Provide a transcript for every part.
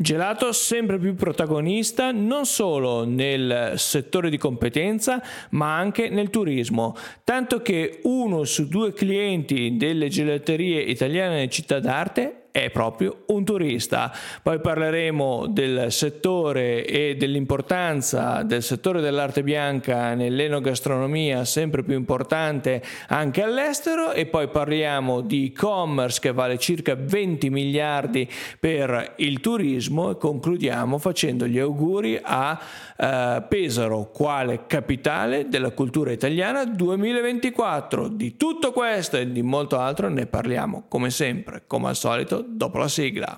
Gelato sempre più protagonista non solo nel settore di competenza ma anche nel turismo, tanto che uno su due clienti delle gelaterie italiane in città d'arte è proprio un turista. Poi parleremo del settore e dell'importanza del settore dell'arte bianca nell'enogastronomia, sempre più importante anche all'estero, e poi parliamo di e-commerce che vale circa 20 miliardi per il turismo e concludiamo facendo gli auguri a eh, Pesaro quale capitale della cultura italiana 2024. Di tutto questo e di molto altro ne parliamo come sempre, come al solito dopo la sigla.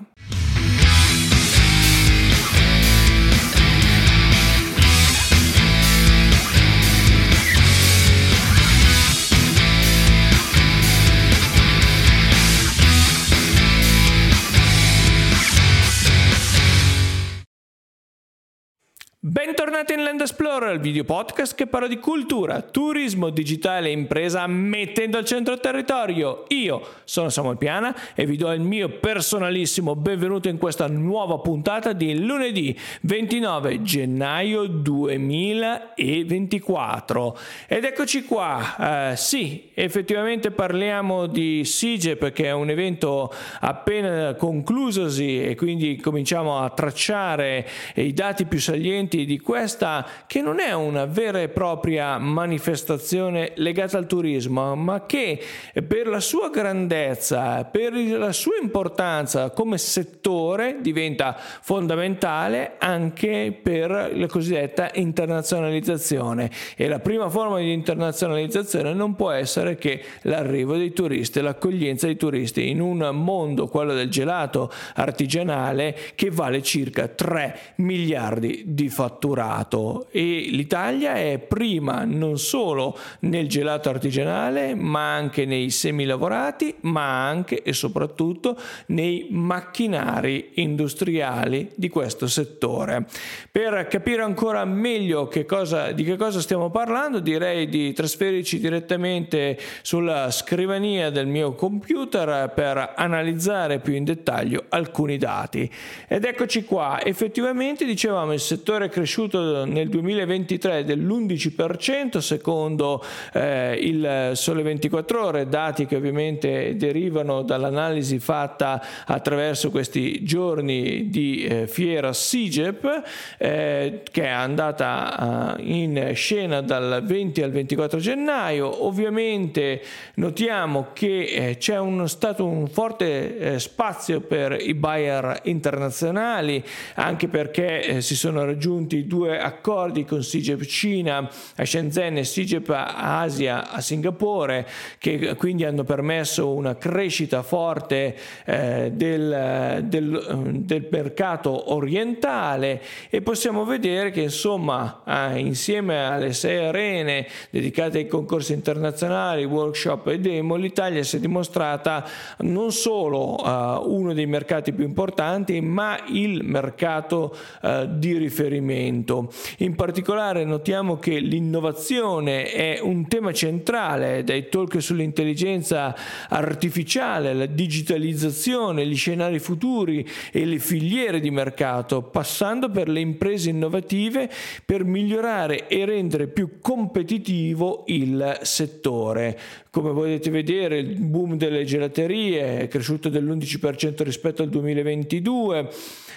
Bentornati in Land Explorer, il video podcast che parla di cultura, turismo digitale e impresa mettendo al centro il territorio. Io sono Samuel Piana e vi do il mio personalissimo benvenuto in questa nuova puntata di lunedì 29 gennaio 2024. Ed eccoci qua, uh, sì, effettivamente parliamo di SIGE perché è un evento appena conclusosi e quindi cominciamo a tracciare i dati più salienti elementi di questa che non è una vera e propria manifestazione legata al turismo, ma che per la sua grandezza, per la sua importanza come settore diventa fondamentale anche per la cosiddetta internazionalizzazione. E la prima forma di internazionalizzazione non può essere che l'arrivo dei turisti, l'accoglienza dei turisti in un mondo, quello del gelato artigianale, che vale circa 3 miliardi di fatturato e l'Italia è prima non solo nel gelato artigianale ma anche nei semilavorati ma anche e soprattutto nei macchinari industriali di questo settore. Per capire ancora meglio che cosa, di che cosa stiamo parlando direi di trasferirci direttamente sulla scrivania del mio computer per analizzare più in dettaglio alcuni dati. Ed eccoci qua, effettivamente dicevamo il settore cresciuto nel 2023 dell'11% secondo eh, il Sole 24 ore, dati che ovviamente derivano dall'analisi fatta attraverso questi giorni di eh, fiera SIGEP eh, che è andata uh, in scena dal 20 al 24 gennaio. Ovviamente notiamo che eh, c'è un, stato un forte eh, spazio per i buyer internazionali anche perché eh, si sono raggiunti raggiunti due accordi con SIGEP Cina a Shenzhen e SIGEP Asia a Singapore che quindi hanno permesso una crescita forte eh, del, del, del, mercato orientale. E possiamo vedere che insomma eh, insieme alle sei arene dedicate ai concorsi internazionali, workshop e demo l'Italia si è dimostrata non solo eh, uno dei mercati più importanti ma il mercato eh, di riferimento riferimento. In particolare notiamo che l'innovazione è un tema centrale dai talk sull'intelligenza artificiale, la digitalizzazione, gli scenari futuri e le filiere di mercato, passando per le imprese innovative per migliorare e rendere più competitivo il settore. Come potete vedere il boom delle gelaterie è cresciuto dell'11% rispetto al 2022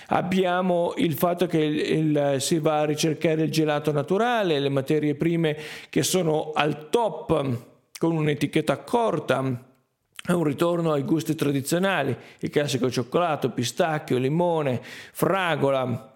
Abbiamo il fatto che il, il, si va a ricercare il gelato naturale, le materie prime che sono al top con un'etichetta corta un ritorno ai gusti tradizionali, il classico cioccolato, pistacchio, limone, fragola,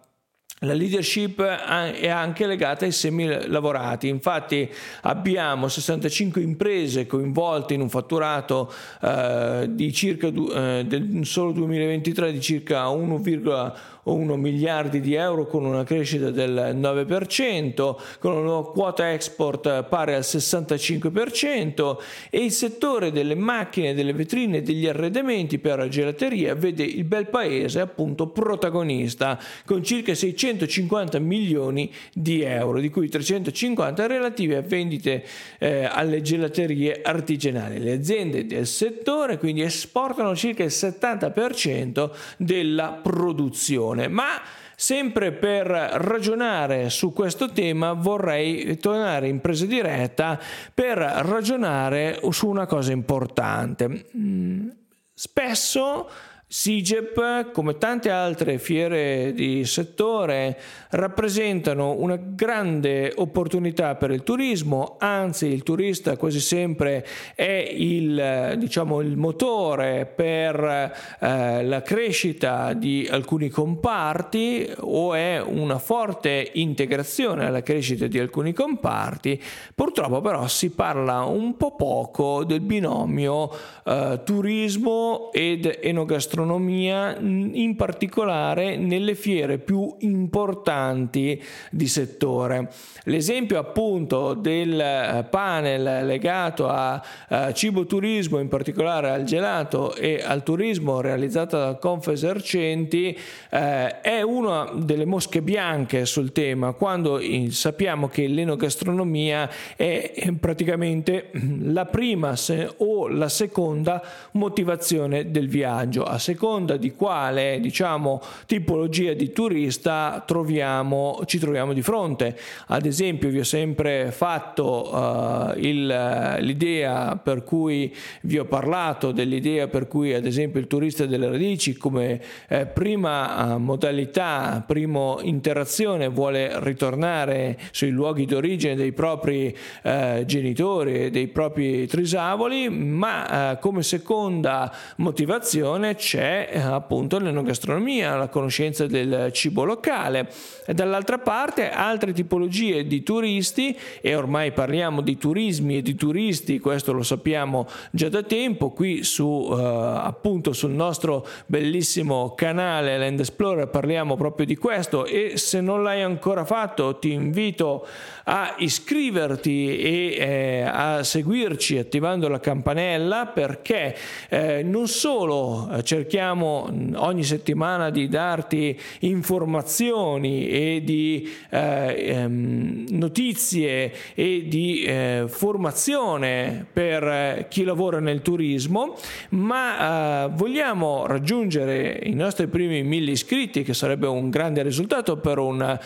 la leadership è anche legata ai semi lavorati, infatti abbiamo 65 imprese coinvolte in un fatturato eh, di circa eh, del solo 2023 di circa 1,1 miliardi di euro con una crescita del 9%, con una quota export pari al 65% e il settore delle macchine, delle vetrine e degli arredamenti per gelateria vede il bel paese appunto protagonista con circa 600 350 milioni di euro, di cui 350 relativi a vendite eh, alle gelaterie artigianali. Le aziende del settore quindi esportano circa il 70% della produzione, ma Sempre per ragionare su questo tema vorrei tornare in presa diretta per ragionare su una cosa importante. Mm, spesso SIGEP, come tante altre fiere di settore, rappresentano una grande opportunità per il turismo, anzi il turista quasi sempre è il, diciamo, il motore per eh, la crescita di alcuni comparti o è una forte integrazione alla crescita di alcuni comparti. Purtroppo però si parla un po' poco del binomio eh, turismo ed enogastronomia gastronomia, in particolare nelle fiere più importanti di settore. L'esempio appunto del eh, panel legato a, a cibo turismo, in particolare al gelato e al turismo realizzato da Confesercenti, eh, è una delle mosche bianche sul tema, quando sappiamo che l'enogastronomia è praticamente la prima o la seconda motivazione del viaggio. Seconda di quale diciamo, tipologia di turista troviamo, ci troviamo di fronte. Ad esempio vi ho sempre fatto uh, il, l'idea per cui vi ho parlato dell'idea per cui ad esempio il turista delle radici come eh, prima uh, modalità, prima interazione vuole ritornare sui luoghi d'origine dei propri uh, genitori, dei propri trisavoli, ma come seconda motivazione c'è c'è eh, appunto l'enogastronomia, la conoscenza del cibo locale. E dall'altra parte altre tipologie di turisti e ormai parliamo di turismi e di turisti, questo lo sappiamo già da tempo, qui su eh, appunto sul nostro bellissimo canale Land Explorer parliamo proprio di questo. E se non l'hai ancora fatto ti invito a iscriverti e eh, a seguirci attivando la campanella perché eh, non solo eh, cerchiamo ogni settimana di darti informazioni e di eh, ehm, notizie e di eh, formazione per chi lavora nel turismo, ma eh, vogliamo raggiungere i nostri primi mille iscritti, che sarebbe un grande risultato per un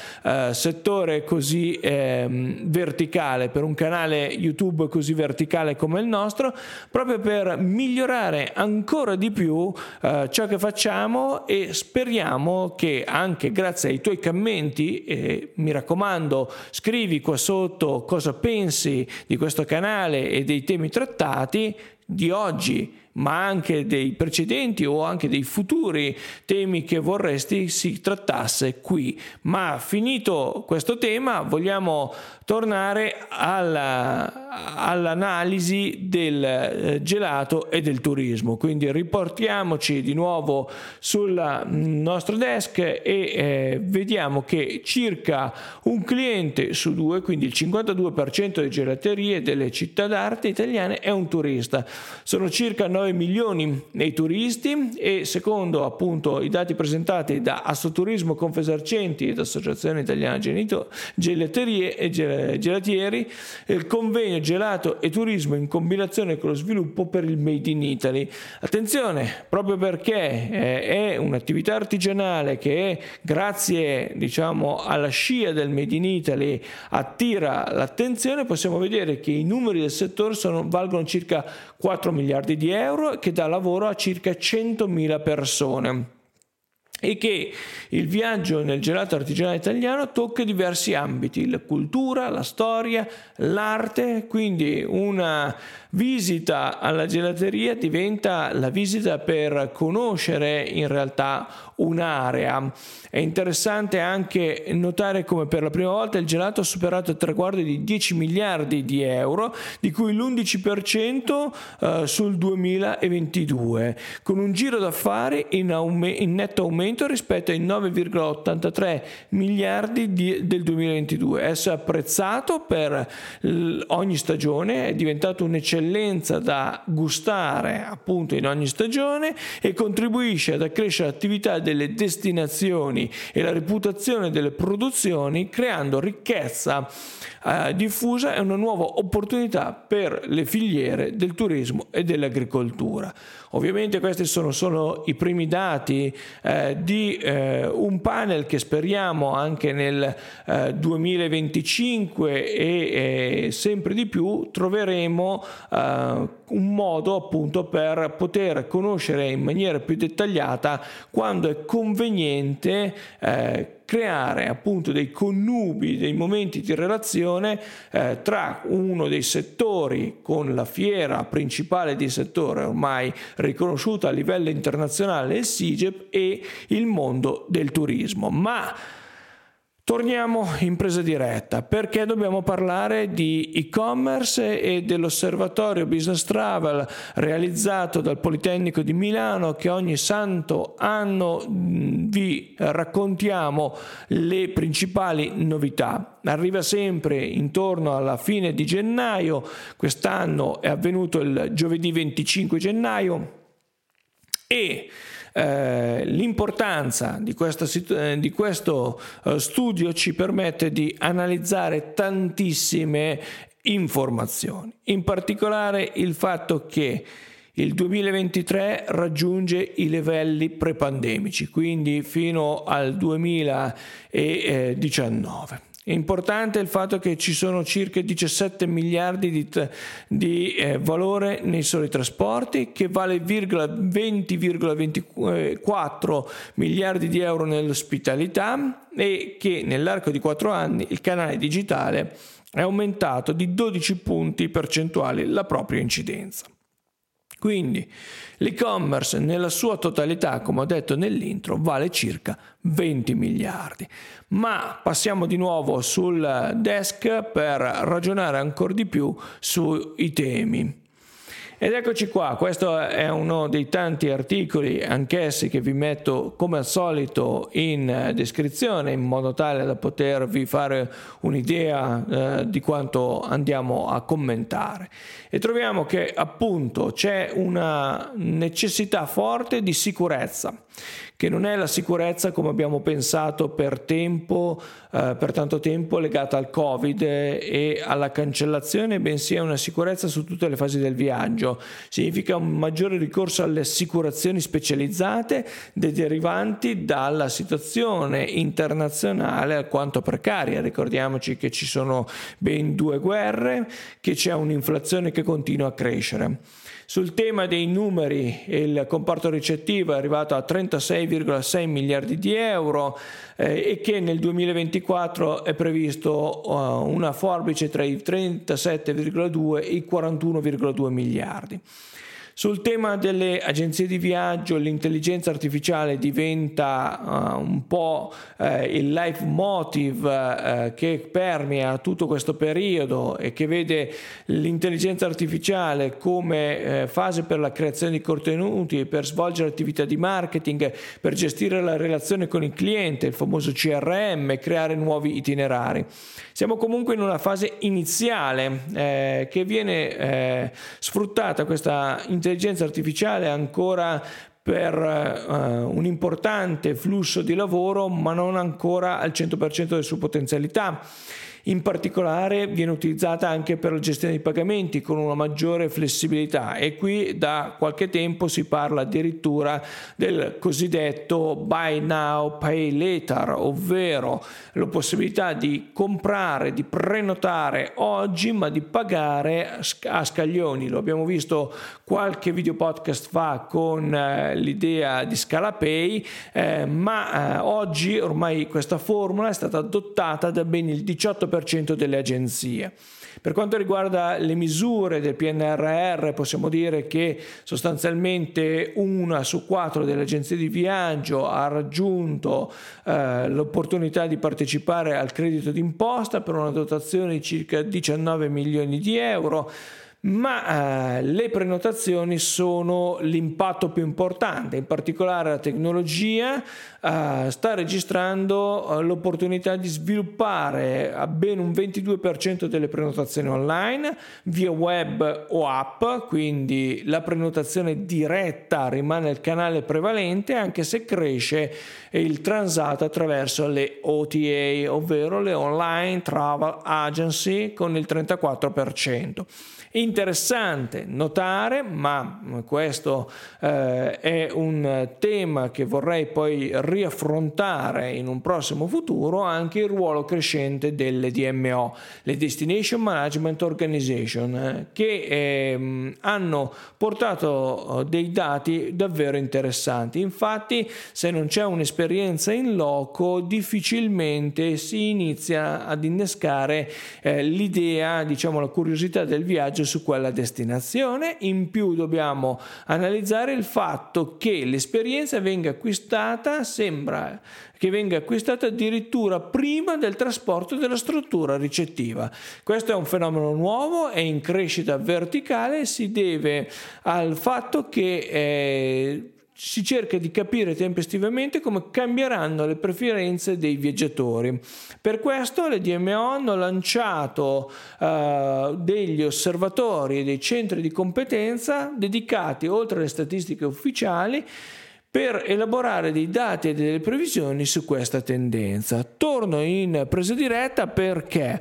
settore così Ehm, verticale, per un canale YouTube così verticale come il nostro, proprio per migliorare ancora di più eh, ciò che facciamo e speriamo che anche grazie ai tuoi commenti, e mi raccomando scrivi qua sotto cosa pensi di questo canale e dei temi trattati di oggi ma anche dei precedenti o anche dei futuri temi che vorresti si trattasse qui. Ma finito questo tema vogliamo tornare alla, all'analisi del eh, gelato e del turismo. Quindi riportiamoci di nuovo sul nostro desk e eh, vediamo che circa un cliente su due, quindi il 52% delle gelaterie delle città d'arte italiane è un turista. Sono circa 9 9 milioni nei turisti e secondo appunto i dati presentati da Assoturismo Confesercenti ed Associazione Italiana Genito, Gelaterie e Gelatieri, il convegno gelato e turismo in combinazione con lo sviluppo per il Made in Italy. Attenzione, proprio perché eh, è un'attività artigianale che grazie diciamo alla scia del Made in Italy attira l'attenzione, possiamo vedere che i numeri del settore sono, valgono circa 4 miliardi di euro euro che dà lavoro a circa 100.000 persone. E che il viaggio nel gelato artigianale italiano tocca diversi ambiti, la cultura, la storia, l'arte, quindi una visita alla gelateria diventa la visita per conoscere in realtà un'area. È interessante anche notare come per la prima volta il gelato ha superato il traguardo di 10 miliardi di euro, di cui l'11% eh, sul 2022, con un giro d'affari in, aume- in netto aumento rispetto ai 9,83 miliardi di, del 2022. Esso è apprezzato per ogni stagione, è diventato un'eccellenza da gustare appunto in ogni stagione e contribuisce ad accrescere l'attività delle destinazioni e la reputazione delle produzioni creando ricchezza eh, diffusa e una nuova opportunità per le filiere del turismo e dell'agricoltura. Ovviamente questi sono solo i primi dati eh, di eh, un panel che speriamo anche nel 2025 eh, e eh, sempre di più troveremo eh, un modo appunto per poter conoscere in maniera più dettagliata quando è conveniente creare appunto dei connubi, dei momenti di relazione eh, tra uno dei settori con la fiera principale di settore ormai riconosciuta a livello internazionale, il SIGEP, e il mondo del turismo. Ma Torniamo in presa diretta perché dobbiamo parlare di e-commerce e dell'osservatorio Business Travel realizzato dal Politecnico di Milano che ogni santo anno vi raccontiamo le principali novità. Arriva sempre intorno alla fine di gennaio, quest'anno è avvenuto il giovedì 25 gennaio e eh, l'importanza di, questa, eh, di questo eh, studio ci permette di analizzare tantissime informazioni, in particolare il fatto che il 2023 raggiunge i livelli prepandemici, quindi fino al 2019. È importante il fatto che ci sono circa 17 miliardi di, di eh, valore nei soli trasporti, che vale 20,24 miliardi di euro nell'ospitalità e che nell'arco di 4 anni il canale digitale è aumentato di 12 punti percentuali la propria incidenza. Quindi l'e-commerce nella sua totalità, come ho detto nell'intro, vale circa 20 miliardi. Ma passiamo di nuovo sul desk per ragionare ancora di più sui temi. Ed eccoci qua, questo è uno dei tanti articoli, anch'essi che vi metto come al solito in descrizione in modo tale da potervi fare un'idea eh, di quanto andiamo a commentare. E troviamo che appunto c'è una necessità forte di sicurezza che non è la sicurezza come abbiamo pensato per tempo, eh, per tanto tempo legata al Covid e alla cancellazione, bensì è una sicurezza su tutte le fasi del viaggio. Significa un maggiore ricorso alle assicurazioni specializzate derivanti dalla situazione internazionale alquanto precaria. Ricordiamoci che ci sono ben due guerre, che c'è un'inflazione che continua a crescere. Sul tema dei numeri, il comparto ricettivo è arrivato a 36,6 miliardi di euro eh, e che nel 2024 è previsto uh, una forbice tra i 37,2 e i 41,2 miliardi. Sul tema delle agenzie di viaggio l'intelligenza artificiale diventa uh, un po' uh, il life motive uh, che permea tutto questo periodo e che vede l'intelligenza artificiale come fase per la creazione di contenuti, per svolgere attività di marketing, per gestire la relazione con il cliente, il famoso CRM, creare nuovi itinerari. Siamo comunque in una fase iniziale eh, che viene eh, sfruttata questa intelligenza l'intelligenza artificiale ancora per uh, un importante flusso di lavoro, ma non ancora al 100% delle sue potenzialità. In particolare viene utilizzata anche per la gestione dei pagamenti con una maggiore flessibilità e qui da qualche tempo si parla addirittura del cosiddetto buy now, pay later, ovvero la possibilità di comprare, di prenotare oggi ma di pagare a scaglioni. Lo abbiamo visto qualche video podcast fa con eh, l'idea di ScalaPay, eh, ma eh, oggi ormai questa formula è stata adottata da ben il 18% 90% delle agenzie. Per quanto riguarda le misure del PNRR, possiamo dire che sostanzialmente una su quattro delle agenzie di viaggio ha raggiunto eh, l'opportunità di partecipare al credito d'imposta per una dotazione di circa 19 milioni di euro ma eh, le prenotazioni sono l'impatto più importante, in particolare la tecnologia uh, sta registrando uh, l'opportunità di sviluppare a ben un 22% delle prenotazioni online via web o app, quindi la prenotazione diretta rimane il canale prevalente anche se cresce il transato attraverso le OTA, ovvero le online travel agency con il 34%. Interessante notare, ma questo eh, è un tema che vorrei poi riaffrontare in un prossimo futuro, anche il ruolo crescente delle DMO, le Destination Management Organization, eh, che eh, hanno portato eh, dei dati davvero interessanti. Infatti, se non c'è un'esperienza in loco, difficilmente si inizia ad innescare eh, l'idea, diciamo la curiosità del viaggio viaggio su quella destinazione. In più dobbiamo analizzare il fatto che l'esperienza venga acquistata, sembra che venga acquistata addirittura prima del trasporto della struttura ricettiva. Questo è un fenomeno nuovo, è in crescita verticale si deve al fatto che eh, si cerca di capire tempestivamente come cambieranno le preferenze dei viaggiatori. Per questo le DMO hanno lanciato uh, degli osservatori e dei centri di competenza dedicati, oltre alle statistiche ufficiali, per elaborare dei dati e delle previsioni su questa tendenza. Torno in presa diretta perché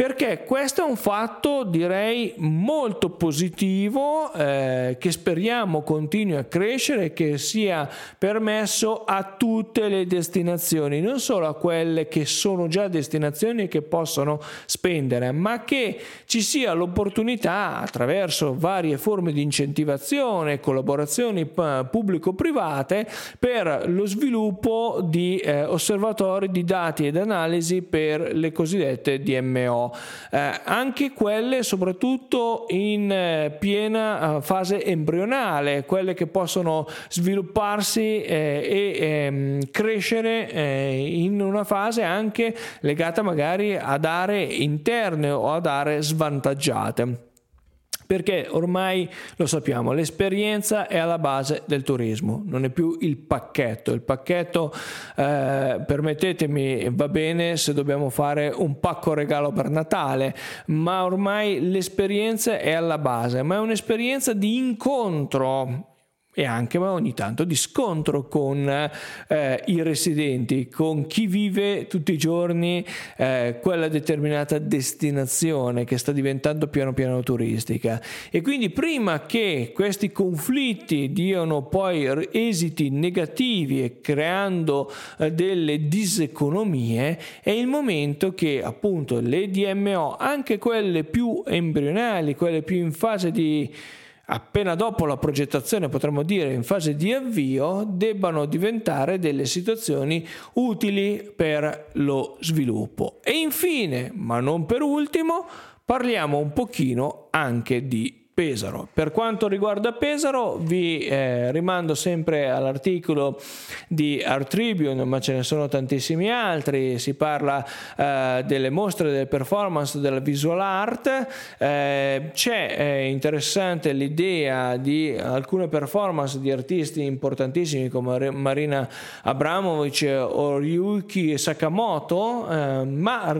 perché questo è un fatto direi molto positivo eh, che speriamo continui a crescere e che sia permesso a tutte le destinazioni, non solo a quelle che sono già destinazioni e che possono spendere, ma che ci sia l'opportunità attraverso varie forme di incentivazione, collaborazioni pubblico-private per lo sviluppo di eh, osservatori di dati ed analisi per le cosiddette DMO eh, anche quelle soprattutto in eh, piena eh, fase embrionale, quelle che possono svilupparsi eh, e ehm, crescere in una fase anche legata magari ad aree interne o ad aree svantaggiate perché ormai lo sappiamo, l'esperienza è alla base del turismo, non è più il pacchetto. Il pacchetto, eh, permettetemi, va bene se dobbiamo fare un pacco regalo per Natale, ma ormai l'esperienza è alla base, ma è un'esperienza di incontro e anche ma ogni tanto di scontro con eh, i residenti, con chi vive tutti i giorni eh, quella determinata destinazione che sta diventando piano piano turistica. E quindi prima che questi conflitti diano poi esiti negativi e creando eh, delle diseconomie, è il momento che appunto le DMO, anche quelle più embrionali, quelle più in fase di appena dopo la progettazione, potremmo dire in fase di avvio, debbano diventare delle situazioni utili per lo sviluppo. E infine, ma non per ultimo, parliamo un pochino anche di Pesaro. Per quanto riguarda Pesaro, vi eh, rimando sempre all'articolo di Art Tribune, ma ce ne sono tantissimi altri. Si parla eh, delle mostre delle performance della visual art. Eh, c'è eh, interessante l'idea di alcune performance di artisti importantissimi come Marina Abramovic o Ryuki Sakamoto, eh, ma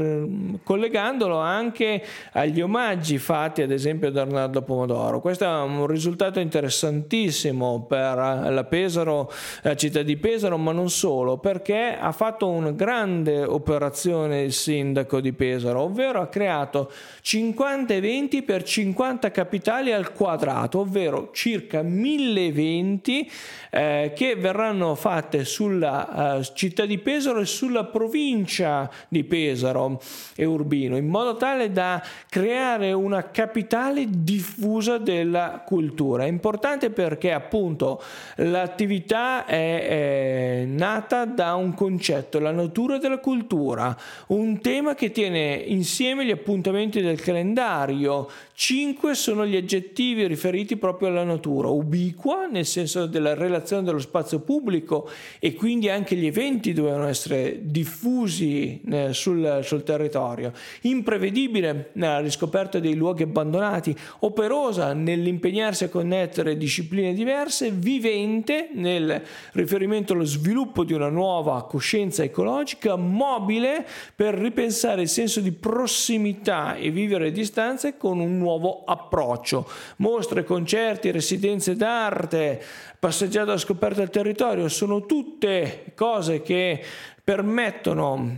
collegandolo anche agli omaggi fatti ad esempio da Arnaldo Pomodoro d'oro. Questo è un risultato interessantissimo per la Pesaro, la città di Pesaro, ma non solo, perché ha fatto una grande operazione il sindaco di Pesaro, ovvero ha creato 50 eventi per 50 capitali al quadrato, ovvero circa 1000 eventi eh, che verranno fatte sulla eh, città di Pesaro e sulla provincia di Pesaro e Urbino, in modo tale da creare una capitale diffusa diffusa della cultura. È importante perché appunto l'attività è, è nata da un concetto, la natura della cultura, un tema che tiene insieme gli appuntamenti del calendario. Cinque sono gli aggettivi riferiti proprio alla natura, ubiqua nel senso della relazione dello spazio pubblico e quindi anche gli eventi dovevano essere diffusi eh, sul, sul territorio, imprevedibile nella riscoperta dei luoghi abbandonati, operosa curiosa nell'impegnarsi a connettere discipline diverse, vivente nel riferimento allo sviluppo di una nuova coscienza ecologica, mobile per ripensare il senso di prossimità e vivere distanze con un nuovo approccio. Mostre, concerti, residenze d'arte, passeggiate alla scoperta del territorio sono tutte cose che permettono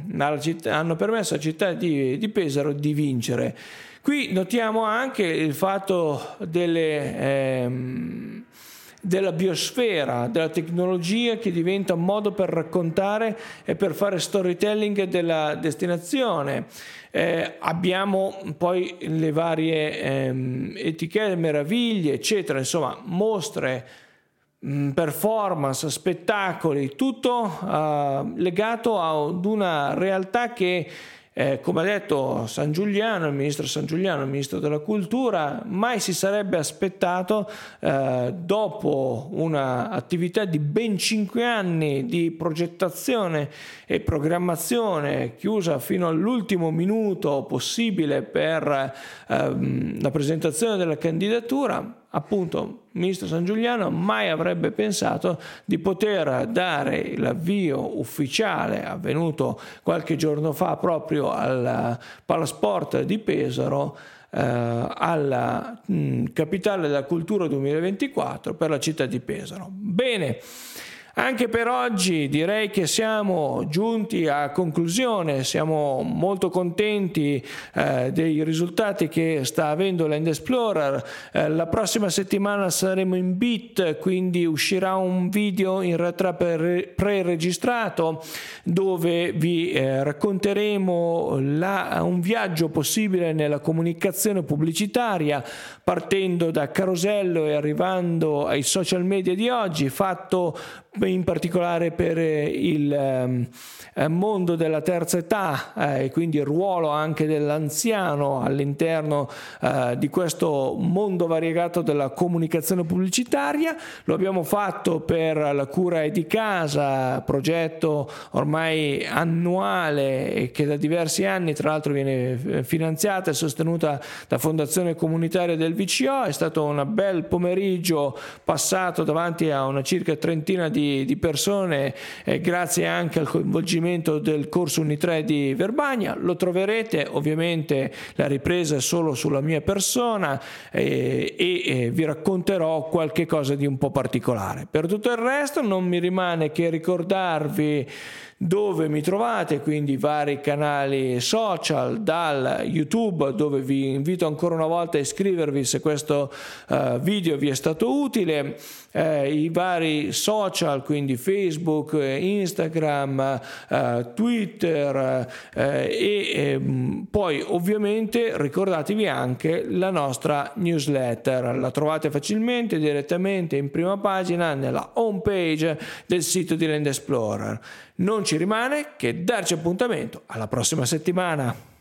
hanno permesso alla città di, di Pesaro di vincere. Qui notiamo anche il fatto delle, ehm, della biosfera, della tecnologia che diventa un modo per raccontare e per fare storytelling della destinazione. Eh, abbiamo poi le varie ehm, etichette, meraviglie, eccetera, insomma, mostre Mm, performance, spettacoli, tutto uh, legato ad una realtà che eh, come ha detto San Giuliano, il ministro San Giuliano, il ministro della cultura, mai si sarebbe aspettato eh, dopo un'attività di ben cinque anni di progettazione e programmazione chiusa fino all'ultimo minuto possibile per ehm, la presentazione della candidatura, appunto il ministro San Giuliano mai avrebbe pensato di poter dare l'avvio ufficiale avvenuto qualche giorno fa proprio al Palasport di Pesaro eh, alla mh, capitale della cultura 2024 per la città di Pesaro. Bene. Anche per oggi direi che siamo giunti a conclusione, siamo molto contenti eh, dei risultati che sta avendo l'End Explorer. Eh, la prossima settimana saremo in bit, quindi uscirà un video in realtà pre-registrato dove vi eh, racconteremo la, un viaggio possibile nella comunicazione pubblicitaria partendo da Carosello e arrivando ai social media di oggi, fatto in particolare per eh, il ehm, eh, mondo della terza età eh, e quindi il ruolo anche dell'anziano all'interno di questo mondo variegato della comunicazione pubblicitaria. Lo abbiamo fatto per la cura di casa, progetto ormai annuale e che da diversi anni tra l'altro viene finanziata e sostenuta da Fondazione Comunitaria del VCO. È stato un bel pomeriggio passato davanti a una circa trentina di di, di persone eh, grazie anche al coinvolgimento del corso Unitre di Verbagna. Lo troverete ovviamente la ripresa è solo sulla mia persona eh, e eh, vi racconterò qualche cosa di un po' particolare. Per tutto il resto non mi rimane che ricordarvi dove mi trovate, quindi vari canali social, dal YouTube dove vi invito ancora una volta a iscrivervi se questo uh, video vi è stato utile, eh, i vari social, quindi Facebook, Instagram, eh, Twitter eh, e ehm, poi ovviamente ricordatevi anche la nostra newsletter, la trovate facilmente direttamente in prima pagina nella home page del sito di Land Explorer. Non ci rimane che darci appuntamento alla prossima settimana.